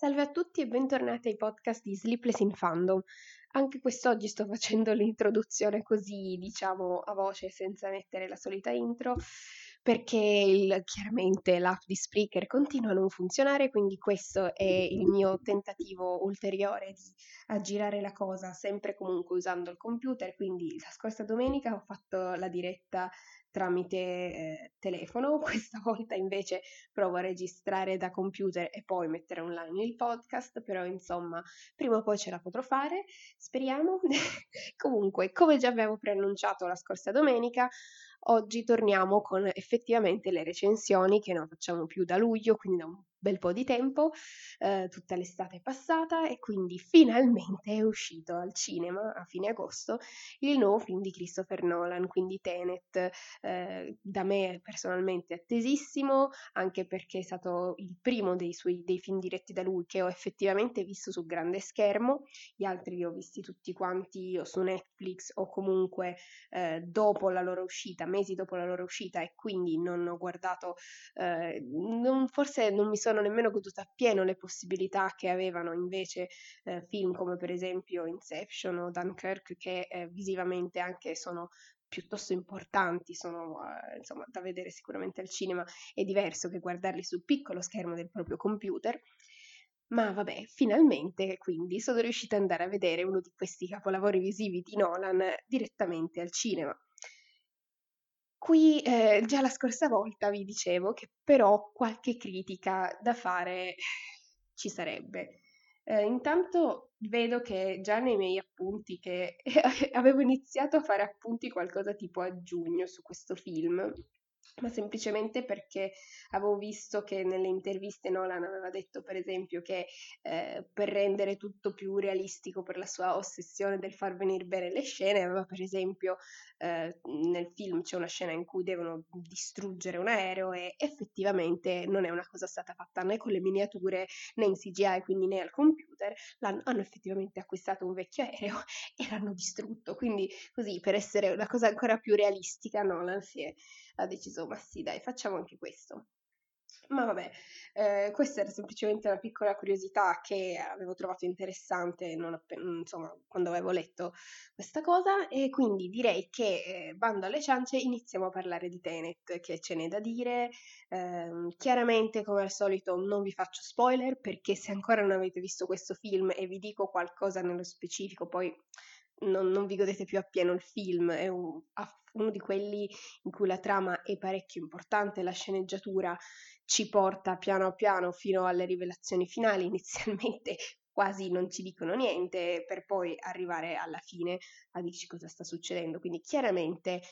Salve a tutti e bentornati ai podcast di Sleepless in Fandom. Anche quest'oggi sto facendo l'introduzione così, diciamo, a voce senza mettere la solita intro, perché il, chiaramente l'app di Spreaker continua a non funzionare, quindi questo è il mio tentativo ulteriore di aggirare la cosa, sempre comunque usando il computer. Quindi la scorsa domenica ho fatto la diretta tramite eh, telefono, questa volta invece provo a registrare da computer e poi mettere online il podcast, però insomma prima o poi ce la potrò fare, speriamo. Comunque, come già avevo preannunciato la scorsa domenica, oggi torniamo con effettivamente le recensioni che non facciamo più da luglio, quindi da un bel po' di tempo, eh, tutta l'estate è passata e quindi finalmente è uscito al cinema a fine agosto il nuovo film di Christopher Nolan, quindi Tenet, eh, da me personalmente attesissimo, anche perché è stato il primo dei, suoi, dei film diretti da lui che ho effettivamente visto su grande schermo, gli altri li ho visti tutti quanti o su Netflix o comunque eh, dopo la loro uscita, mesi dopo la loro uscita e quindi non ho guardato, eh, non, forse non mi sono sono nemmeno goduta appieno le possibilità che avevano invece eh, film come per esempio Inception o Dunkirk che eh, visivamente anche sono piuttosto importanti, sono eh, insomma da vedere sicuramente al cinema, è diverso che guardarli sul piccolo schermo del proprio computer. Ma vabbè, finalmente quindi sono riuscita ad andare a vedere uno di questi capolavori visivi di Nolan direttamente al cinema. Qui, ehm, già la scorsa volta vi dicevo che però qualche critica da fare ci sarebbe. Ehm, intanto vedo che già nei miei appunti che avevo iniziato a fare appunti qualcosa tipo a giugno su questo film ma semplicemente perché avevo visto che nelle interviste Nolan aveva detto per esempio che eh, per rendere tutto più realistico per la sua ossessione del far venire bene le scene, aveva per esempio eh, nel film c'è una scena in cui devono distruggere un aereo e effettivamente non è una cosa stata fatta né con le miniature né in CGI, quindi né al computer, L'hanno, hanno effettivamente acquistato un vecchio aereo e l'hanno distrutto, quindi così per essere una cosa ancora più realistica Nolan si è ha deciso, ma sì, dai, facciamo anche questo. Ma vabbè, eh, questa era semplicemente una piccola curiosità che avevo trovato interessante appena, insomma, quando avevo letto questa cosa e quindi direi che eh, bando alle ciance iniziamo a parlare di Tenet, che ce n'è da dire. Eh, chiaramente, come al solito, non vi faccio spoiler perché se ancora non avete visto questo film e vi dico qualcosa nello specifico, poi non, non vi godete più appieno il film, è un, uno di quelli in cui la trama è parecchio importante, la sceneggiatura ci porta piano piano fino alle rivelazioni finali, inizialmente quasi non ci dicono niente per poi arrivare alla fine a dirci cosa sta succedendo, quindi chiaramente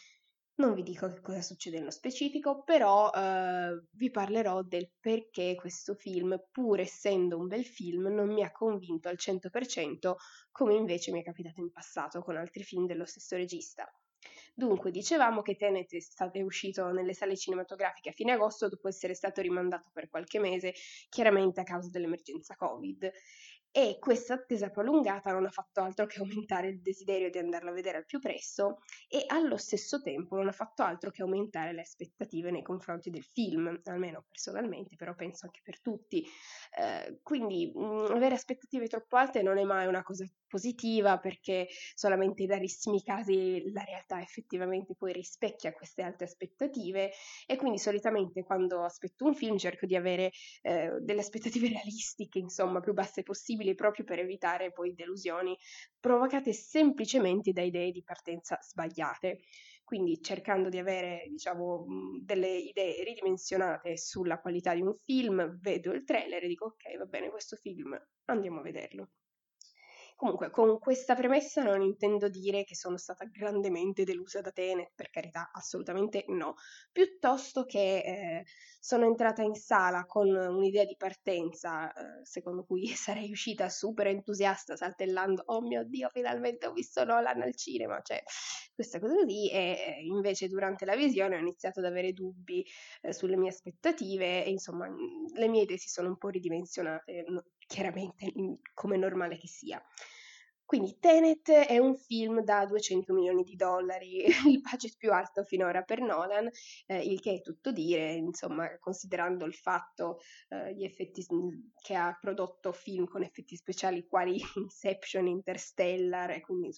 non vi dico che cosa succede nello specifico, però eh, vi parlerò del perché questo film, pur essendo un bel film, non mi ha convinto al 100% come invece mi è capitato in passato con altri film dello stesso regista. Dunque, dicevamo che Tenet è, stato, è uscito nelle sale cinematografiche a fine agosto dopo essere stato rimandato per qualche mese, chiaramente a causa dell'emergenza Covid e questa attesa prolungata non ha fatto altro che aumentare il desiderio di andarla a vedere al più presto e allo stesso tempo non ha fatto altro che aumentare le aspettative nei confronti del film, almeno personalmente, però penso anche per tutti. Eh, quindi mh, mm, avere aspettative troppo alte non è mai una cosa positiva perché solamente in rarissimi casi la realtà effettivamente poi rispecchia queste alte aspettative e quindi solitamente quando aspetto un film cerco di avere eh, delle aspettative realistiche, insomma, più basse possibili proprio per evitare poi delusioni provocate semplicemente da idee di partenza sbagliate. Quindi cercando di avere, diciamo, delle idee ridimensionate sulla qualità di un film, vedo il trailer e dico ok, va bene, questo film andiamo a vederlo. Comunque, con questa premessa non intendo dire che sono stata grandemente delusa da Tenet, per carità, assolutamente no. Piuttosto che eh, sono entrata in sala con un'idea di partenza, eh, secondo cui sarei uscita super entusiasta, saltellando, oh mio Dio, finalmente ho visto Nolan al cinema, cioè questa cosa così, e invece durante la visione ho iniziato ad avere dubbi eh, sulle mie aspettative e insomma le mie idee si sono un po' ridimensionate, chiaramente come normale che sia. Quindi Tenet è un film da 200 milioni di dollari, il budget più alto finora per Nolan, eh, il che è tutto dire, insomma, considerando il fatto eh, effetti che ha prodotto film con effetti speciali quali Inception, Interstellar e quindi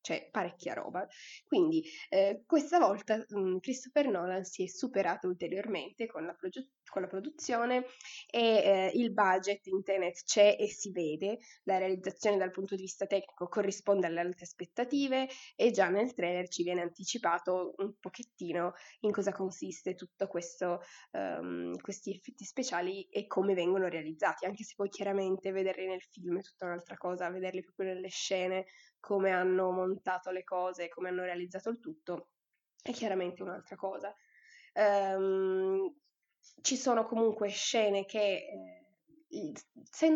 c'è parecchia roba. Quindi eh, questa volta mh, mm, Christopher Nolan si è superato ulteriormente con la, proge- con la produzione e eh, il budget in Tenet c'è e si vede, la realizzazione dal punto di vista tecnico corrisponde alle alte aspettative e già nel trailer ci viene anticipato un pochettino in cosa consiste tutto questo, um, questi effetti speciali e come vengono realizzati, anche se poi chiaramente vederli nel film è tutta un'altra cosa, vederli proprio nelle scene come hanno montato le cose, come hanno realizzato il tutto, è chiaramente un'altra cosa. Um, ci sono comunque scene che eh,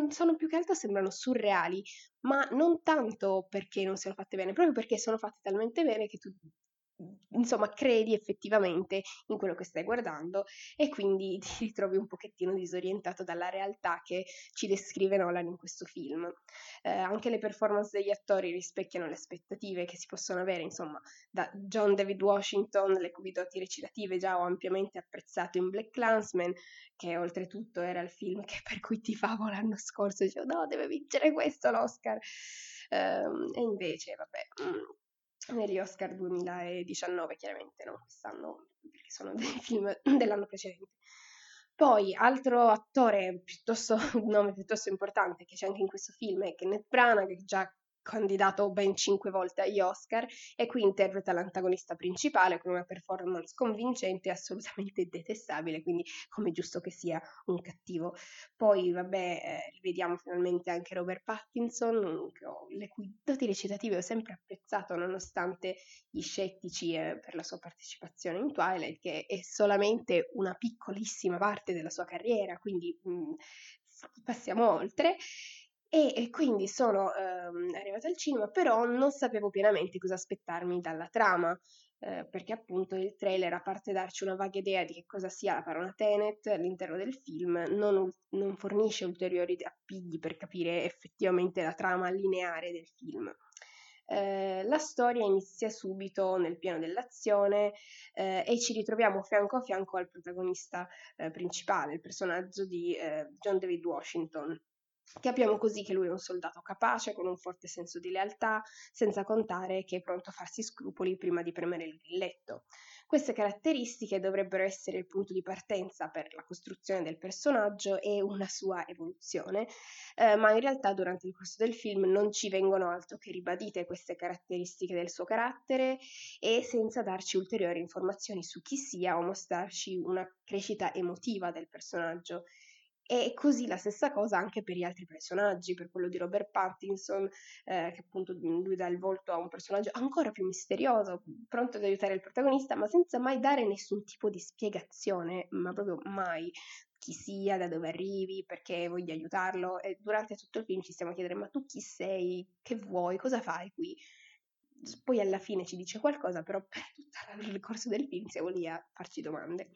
sono più che altro sembrano surreali, ma non tanto perché non siano fatte bene, proprio perché sono fatte talmente bene che tu insomma, credi effettivamente in quello che stai guardando e quindi ti ritrovi un pochettino disorientato dalla realtà che ci descrive Nolan in questo film. Eh, anche le performance degli attori rispecchiano le aspettative che si possono avere, insomma, da John David Washington, le cui doti recitative già ho ampiamente apprezzato in Black Clansman, che oltretutto era il film che per cui ti favo l'anno scorso, dicevo no, deve vincere questo l'Oscar. Eh, e invece, vabbè, mm, negli Oscar 2019, chiaramente, no? Quest'anno, perché sono dei film dell'anno precedente. Poi, altro attore piuttosto, nome piuttosto importante che c'è anche in questo film è Kenneth Branagh, che già candidato ben cinque volte agli Oscar e qui interpreta l'antagonista principale con una performance convincente e assolutamente detestabile, quindi come giusto che sia un cattivo. Poi, vabbè, eh, vediamo finalmente anche Robert Pattinson, le cui doti recitative ho sempre apprezzato nonostante gli scettici eh, per la sua partecipazione in Twilight, che è solamente una piccolissima parte della sua carriera, quindi mh, mm, passiamo oltre. E, e quindi sono ehm, arrivata al cinema, però non sapevo pienamente cosa aspettarmi dalla trama, eh, perché appunto il trailer, a parte darci una vaga idea di che cosa sia la parola Tenet all'interno del film, non, non fornisce ulteriori appigli per capire effettivamente la trama lineare del film. Eh, la storia inizia subito nel piano dell'azione eh, e ci ritroviamo fianco a fianco al protagonista eh, principale, il personaggio di eh, John David Washington, Capiamo così che lui è un soldato capace, con un forte senso di lealtà, senza contare che è pronto a farsi scrupoli prima di premere il grilletto. Queste caratteristiche dovrebbero essere il punto di partenza per la costruzione del personaggio e una sua evoluzione, eh, ma in realtà durante il corso del film non ci vengono altro che ribadite queste caratteristiche del suo carattere e senza darci ulteriori informazioni su chi sia o mostrarci una crescita emotiva del personaggio. E così la stessa cosa anche per gli altri personaggi, per quello di Robert Pattinson, eh, che appunto lui dà il volto a un personaggio ancora più misterioso, pronto ad aiutare il protagonista, ma senza mai dare nessun tipo di spiegazione, ma proprio mai chi sia, da dove arrivi, perché voglio aiutarlo. E durante tutto il film ci stiamo a chiedere: ma tu chi sei? Che vuoi? Cosa fai qui? Poi alla fine ci dice qualcosa, però per tutto il corso del film siamo lì a farci domande.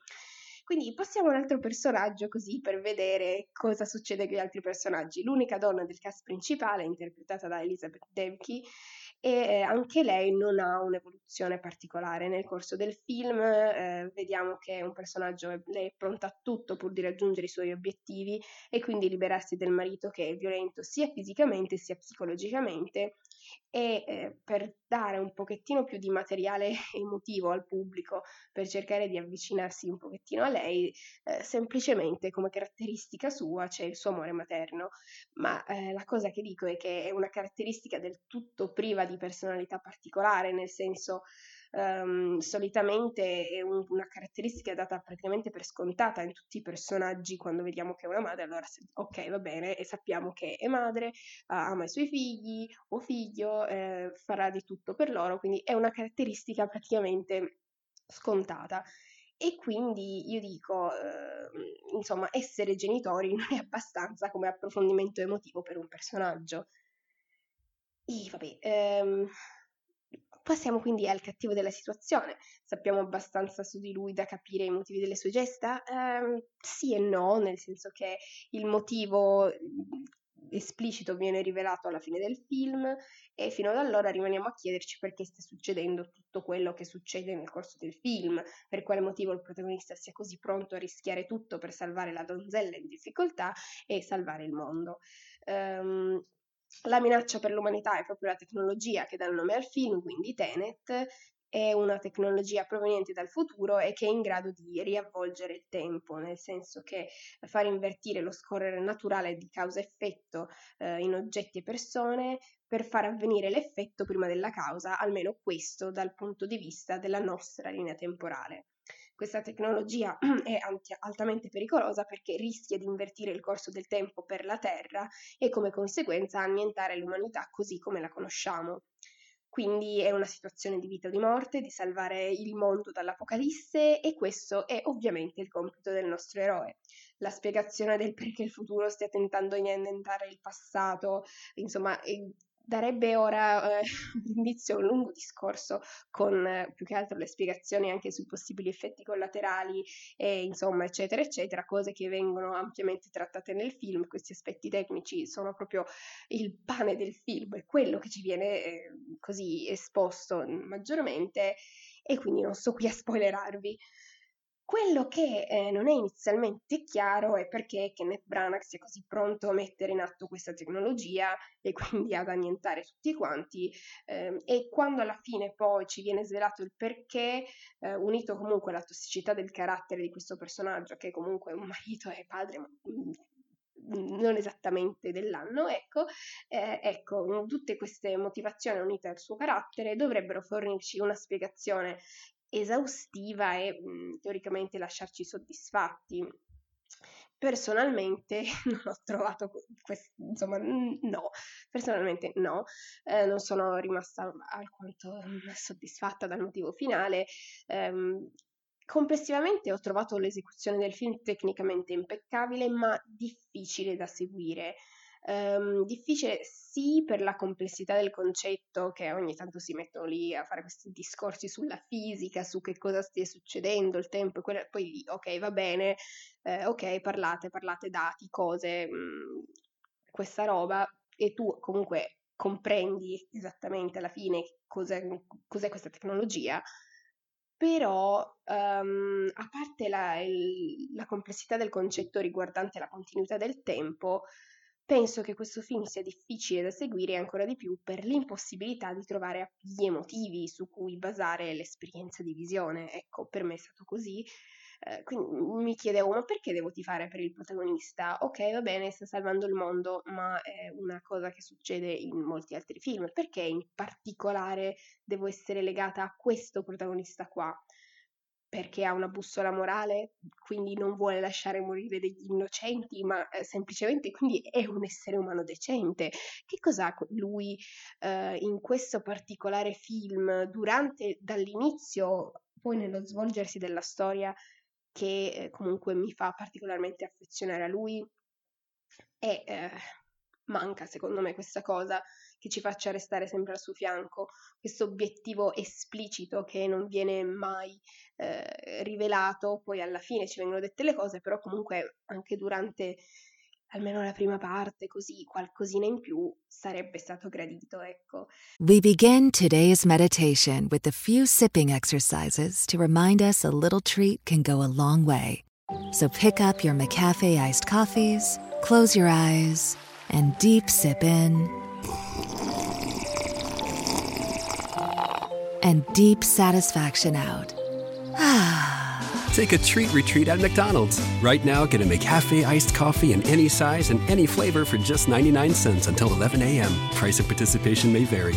Quindi passiamo a un altro personaggio così per vedere cosa succede con gli altri personaggi. L'unica donna del cast principale, interpretata da Elizabeth Debicki, e eh, anche lei non ha un'evoluzione particolare nel corso del film. Eh, vediamo che è un personaggio, lei è pronta a tutto pur di raggiungere i suoi obiettivi e quindi liberarsi del marito che è violento sia fisicamente sia psicologicamente e eh, per dare un pochettino più di materiale emotivo al pubblico, per cercare di avvicinarsi un pochettino a lei, eh, semplicemente come caratteristica sua c'è il suo amore materno, ma eh, la cosa che dico è che è una caratteristica del tutto priva di personalità particolare, nel senso Um, solitamente è un, una caratteristica data praticamente per scontata in tutti i personaggi quando vediamo che è una madre, allora ok va bene e sappiamo che è madre, ama i suoi figli o figlio, eh, farà di tutto per loro, quindi è una caratteristica praticamente scontata. E quindi io dico, eh, insomma, essere genitori non è abbastanza come approfondimento emotivo per un personaggio. E vabbè, ehm, passiamo quindi al cattivo della situazione. Sappiamo abbastanza su di lui da capire i motivi delle sue gesta? Eh, sì e no, nel senso che il motivo esplicito viene rivelato alla fine del film e fino ad allora rimaniamo a chiederci perché sta succedendo tutto quello che succede nel corso del film, per quale motivo il protagonista sia così pronto a rischiare tutto per salvare la donzella in difficoltà e salvare il mondo. Um, la minaccia per l'umanità è proprio la tecnologia che dà il nome al film, quindi Tenet, è una tecnologia proveniente dal futuro e che è in grado di riavvolgere il tempo, nel senso che far invertire lo scorrere naturale di causa-effetto eh, in oggetti e persone per far avvenire l'effetto prima della causa, almeno questo dal punto di vista della nostra linea temporale. Questa tecnologia è altamente pericolosa perché rischia di invertire il corso del tempo per la Terra e come conseguenza annientare l'umanità così come la conosciamo. Quindi è una situazione di vita o di morte, di salvare il mondo dall'apocalisse e questo è ovviamente il compito del nostro eroe. La spiegazione del perché il futuro stia tentando di annientare il passato, insomma, darebbe ora eh, inizio a un lungo discorso con eh, più che altro le spiegazioni anche sui possibili effetti collaterali e insomma eccetera eccetera, cose che vengono ampiamente trattate nel film, questi aspetti tecnici sono proprio il pane del film, è quello che ci viene eh, così esposto maggiormente e quindi non sto qui a spoilerarvi. Quello che eh, non è inizialmente chiaro è perché Kenneth Branagh sia così pronto a mettere in atto questa tecnologia e quindi ad annientare tutti quanti eh, e quando alla fine poi ci viene svelato il perché, eh, unito comunque alla tossicità del carattere di questo personaggio che comunque è un marito e padre mm, non esattamente dell'anno, ecco, eh, ecco, tutte queste motivazioni unite al suo carattere dovrebbero fornirci una spiegazione esaustiva e mh, mhmm, teoricamente lasciarci soddisfatti. Personalmente non ho trovato questo, insomma, no, personalmente no, eh, non sono rimasta alquanto soddisfatta dal motivo finale. Eh, complessivamente ho trovato l'esecuzione del film tecnicamente impeccabile, ma difficile da seguire. Um, difficile sì per la complessità del concetto, che ogni tanto si mettono lì a fare questi discorsi sulla fisica, su che cosa stia succedendo, il tempo, quella, poi ok, va bene, eh, ok, parlate, parlate dati, cose, mh, mhmm, questa roba, e tu comunque comprendi esattamente alla fine cos'è, cos'è questa tecnologia, però um, a parte la, il, la complessità del concetto riguardante la continuità del tempo, Penso che questo film sia difficile da seguire ancora di più per l'impossibilità di trovare appigli emotivi su cui basare l'esperienza di visione. Ecco, per me è stato così. Eh, quindi mi chiedevo, ma perché devo tifare per il protagonista? Ok, va bene, sta salvando il mondo, ma è una cosa che succede in molti altri film. Perché in particolare devo essere legata a questo protagonista qua? Perché ha una bussola morale, quindi non vuole lasciare morire degli innocenti, ma eh, semplicemente quindi è un essere umano decente. Che cos'ha lui eh, in questo particolare film durante dall'inizio, poi nello svolgersi della storia che eh, comunque mi fa particolarmente affezionare a lui? E eh, manca secondo me questa cosa che ci faccia restare sempre al suo fianco, questo obiettivo esplicito che non viene mai eh, rivelato, poi alla fine ci vengono dette le cose, però comunque anche durante almeno la prima parte, così qualcosina in più sarebbe stato gradito, ecco. We begin today's meditation with a few sipping exercises to remind us a little treat can go a long way. So pick up your McCafe iced coffees, close your eyes, and deep sip in. And deep satisfaction out. Take a treat retreat at McDonald's. Right now, get a McCafe iced coffee in any size and any flavor for just 99 cents until 11 a.m. Price of participation may vary.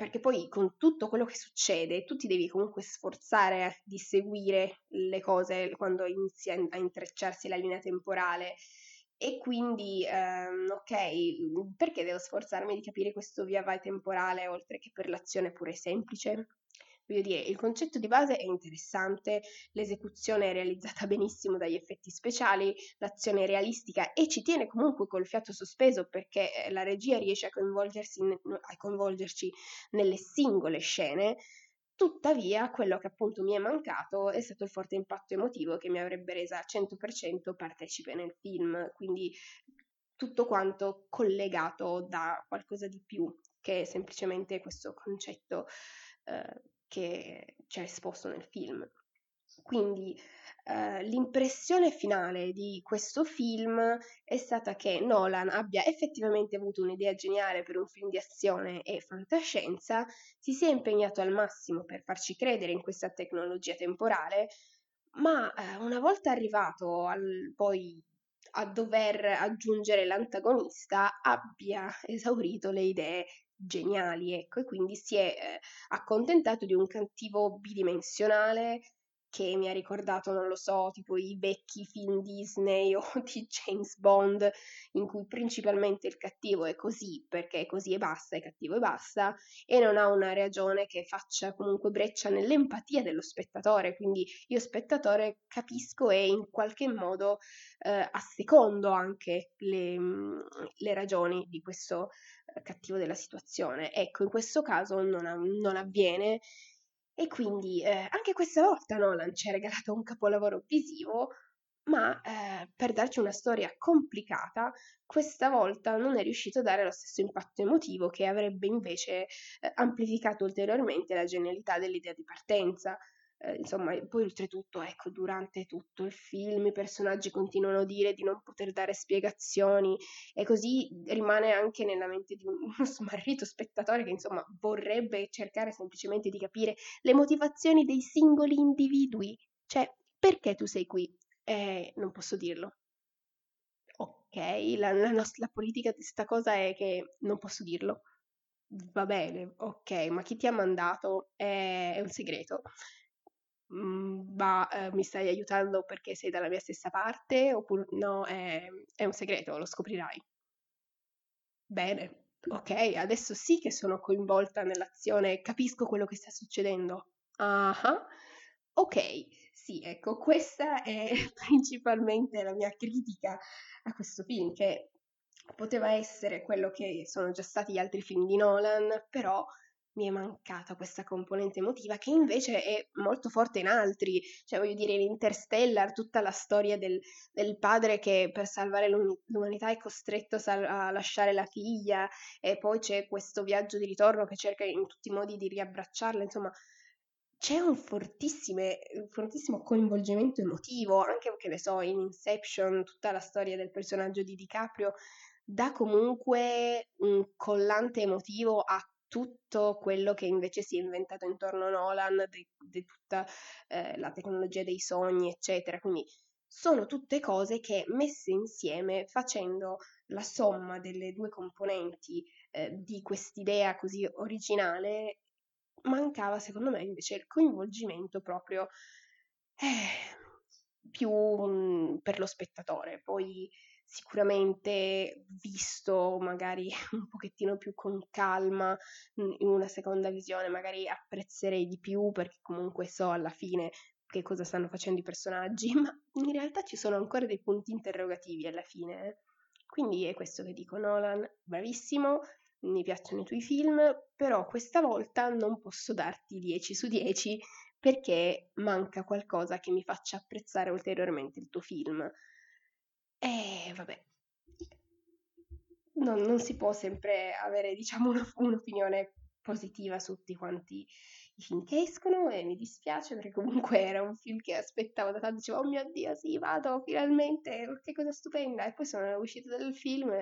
perché poi con tutto quello che succede tu ti devi comunque sforzare di seguire le cose quando inizia a intrecciarsi la linea temporale. E quindi, ehm, ok, perché devo sforzarmi di capire questo via vai temporale oltre che per l'azione pure semplice? Voglio dire, il concetto di base è interessante, l'esecuzione è realizzata benissimo dagli effetti speciali, l'azione è realistica e ci tiene comunque col fiato sospeso perché eh, la regia riesce a, a coinvolgerci nelle singole scene. Tuttavia, quello che appunto mi è mancato è stato il forte impatto emotivo che mi avrebbe resa al 100% partecipe nel film, quindi tutto quanto collegato da qualcosa di più che semplicemente questo concetto eh, che c'è esposto nel film. Quindi eh, l'impressione finale di questo film è stata che Nolan abbia effettivamente avuto un'idea geniale per un film di azione e fantascienza, si sia impegnato al massimo per farci credere in questa tecnologia temporale, ma eh, una volta arrivato al, poi a dover aggiungere l'antagonista abbia esaurito le idee geniali, ecco, e quindi si è eh, accontentato di un cattivo bidimensionale che mi ha ricordato, non lo so, tipo i vecchi film Disney o di James Bond, in cui principalmente il cattivo è così perché è così e basta, è cattivo e basta, e non ha una ragione che faccia comunque breccia nell'empatia dello spettatore, quindi io spettatore capisco e in qualche modo eh, assecondo anche le, le ragioni di questo eh, cattivo della situazione. Ecco, in questo caso non, non avviene e quindi eh, anche questa volta Nolan ci ha regalato un capolavoro visivo, ma eh, per darci una storia complicata, questa volta non è riuscito a dare lo stesso impatto emotivo che avrebbe invece eh, amplificato ulteriormente la genialità dell'idea di partenza. Eh, insomma, poi oltretutto, ecco, durante tutto il film i personaggi continuano a dire di non poter dare spiegazioni e così rimane anche nella mente di uno smarrito spettatore che, insomma, vorrebbe cercare semplicemente di capire le motivazioni dei singoli individui. Cioè, perché tu sei qui? Eh, non posso dirlo. Ok, la, la, nostra, la politica di questa cosa è che non posso dirlo. Va bene, ok, ma chi ti ha mandato è, è un segreto. Mhmm, ma, ehm, mi stai aiutando perché sei dalla mia stessa parte oppure no, è è un segreto, lo scoprirai. Bene, ok, adesso sì che sono coinvolta nell'azione capisco quello che sta succedendo. Ah-ah. Ok, sì, ecco, questa è principalmente la mia critica a questo film, che poteva essere quello che sono già stati gli altri film di Nolan, però mi è mancata questa componente emotiva che invece è molto forte in altri, cioè voglio dire in Interstellar tutta la storia del, del padre che per salvare l'umanità è costretto sal- a, lasciare la figlia e poi c'è questo viaggio di ritorno che cerca in tutti i modi di riabbracciarla, insomma c'è un fortissimo, un fortissimo coinvolgimento emotivo, anche che ne so, in Inception tutta la storia del personaggio di DiCaprio dà comunque un collante emotivo a tutto quello che invece si è inventato intorno a Nolan, di, tutta eh, la tecnologia dei sogni, eccetera. Quindi sono tutte cose che messe insieme, facendo la somma delle due componenti eh, di quest'idea così originale, mancava secondo me invece il coinvolgimento proprio eh, più mh, per lo spettatore. Poi sicuramente visto magari un pochettino più con calma in una seconda visione, magari apprezzerei di più perché comunque so alla fine che cosa stanno facendo i personaggi, ma in realtà ci sono ancora dei punti interrogativi alla fine. Eh. Quindi è questo che dico, Nolan, bravissimo, mi piacciono i tuoi film, però questa volta non posso darti 10 su 10 perché manca qualcosa che mi faccia apprezzare ulteriormente il tuo film. E vabbè, non, non si può sempre avere, diciamo, una- un'opinione positiva su tutti quanti i film che escono e mi dispiace perché comunque era un film che aspettavo da tanto, dicevo, oh mio Dio, sì, vado, finalmente, che cosa stupenda. E poi sono uscita dal film,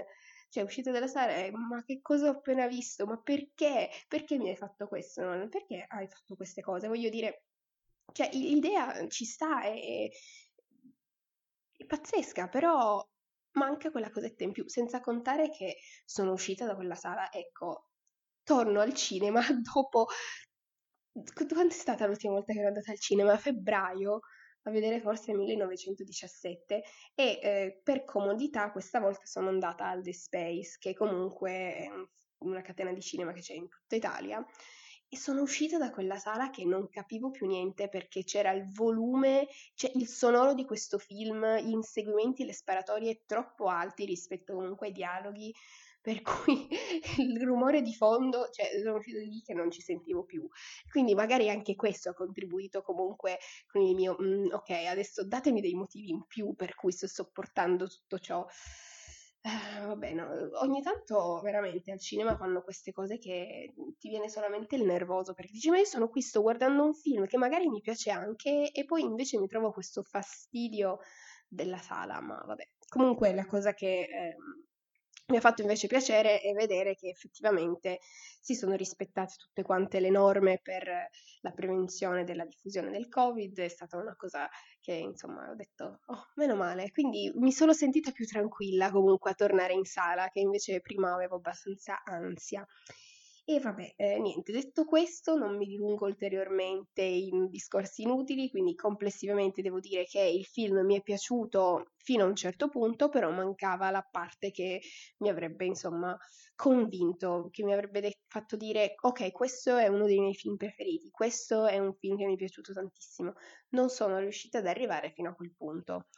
cioè uscita dalla sala, e, ma che cosa ho appena visto? Ma perché? Perché mi hai fatto questo? No? Perché hai fatto queste cose? Voglio dire, cioè, l'idea ci sta, e, è pazzesca, però manca quella cosetta in più, senza contare che sono uscita da quella sala, ecco, torno al cinema dopo... Quando è stata l'ultima volta che ero andata al cinema? A febbraio? a vedere forse 1917 e eh, per comodità questa volta sono andata al The Space, che comunque è una catena di cinema che c'è in tutta Italia e sono uscita da quella sala che non capivo più niente perché c'era il volume, cioè il sonoro di questo film, gli inseguimenti, le sparatorie troppo alti rispetto comunque ai dialoghi, per cui il rumore di fondo, cioè sono uscita lì che non ci sentivo più. Quindi magari anche questo ha contribuito comunque con il mio, mm, ok, adesso datemi dei motivi in più per cui sto sopportando tutto ciò. Eh, vabbè, no, ogni tanto veramente al cinema fanno queste cose che ti viene solamente il nervoso perché dici ma io sono qui, sto guardando un film che magari mi piace anche e poi invece mi trovo questo fastidio della sala, ma vabbè. Comunque la cosa che eh, mi ha fatto invece piacere vedere che effettivamente si sono rispettate tutte quante le norme per la prevenzione della diffusione del Covid, è stata una cosa che insomma ho detto, oh, meno male, quindi mi sono sentita più tranquilla comunque a tornare in sala, che invece prima avevo abbastanza ansia. E vabbè, eh, niente, detto questo non mi dilungo ulteriormente in discorsi inutili, quindi complessivamente devo dire che il film mi è piaciuto fino a un certo punto, però mancava la parte che mi avrebbe insomma convinto, che mi avrebbe de- fatto dire ok, questo è uno dei miei film preferiti, questo è un film che mi è piaciuto tantissimo. Non sono riuscita ad arrivare fino a quel punto.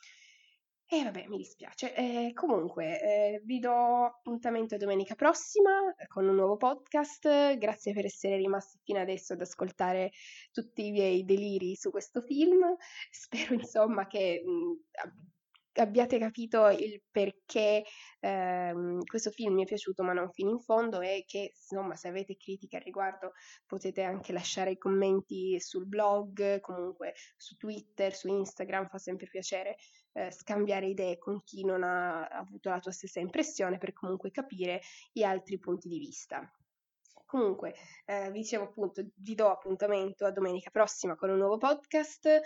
E vabbè, mi dispiace. Eh, comunque, eh, vi do appuntamento domenica prossima con un nuovo podcast. Grazie per essere rimasti fino adesso ad ascoltare tutti i miei deliri su questo film. Spero insomma che mh, abbiate capito il perché ehm, questo film mi è piaciuto ma non fino in fondo e che insomma se avete critiche al riguardo potete anche lasciare i commenti sul blog, comunque su Twitter, su Instagram, fa sempre piacere eh, scambiare idee con chi non ha avuto la tua stessa impressione per comunque capire gli altri punti di vista. Comunque, eh, vi dicevo appunto, vi do appuntamento a domenica prossima con un nuovo podcast.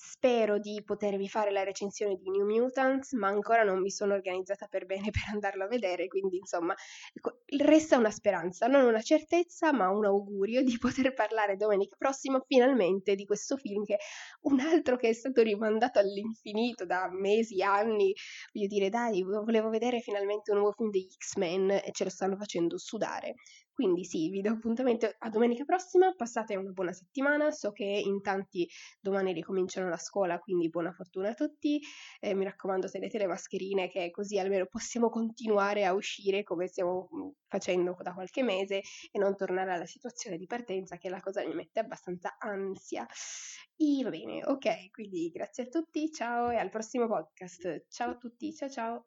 Spero di potervi fare la recensione di New Mutants, ma ancora non mi sono organizzata per bene per andarlo a vedere, quindi insomma ecco, resta una speranza, non una certezza, ma un augurio di poter parlare domenica prossima finalmente di questo film che è un altro che è stato rimandato all'infinito da mesi, anni. Voglio dire, dai, volevo vedere finalmente un nuovo film degli X-Men e ce lo stanno facendo sudare. Quindi sì, vi do appuntamento a domenica prossima, passate una buona settimana, so che in tanti domani ricominciano la scuola, quindi buona fortuna a tutti, eh, mi raccomando tenete le mascherine che così almeno possiamo continuare a uscire come stiamo mm, facendo da qualche mese e non tornare alla situazione di partenza che è la cosa mi mette abbastanza ansia. E va bene, ok, quindi grazie a tutti, ciao e al prossimo podcast. Ciao a tutti, ciao ciao.